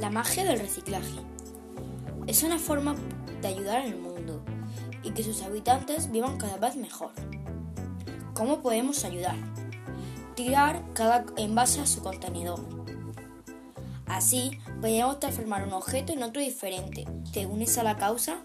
La magia del reciclaje. Es una forma de ayudar al mundo y que sus habitantes vivan cada vez mejor. ¿Cómo podemos ayudar? Tirar cada envase a su contenedor. Así podemos transformar un objeto en otro diferente. ¿Te unes a la causa?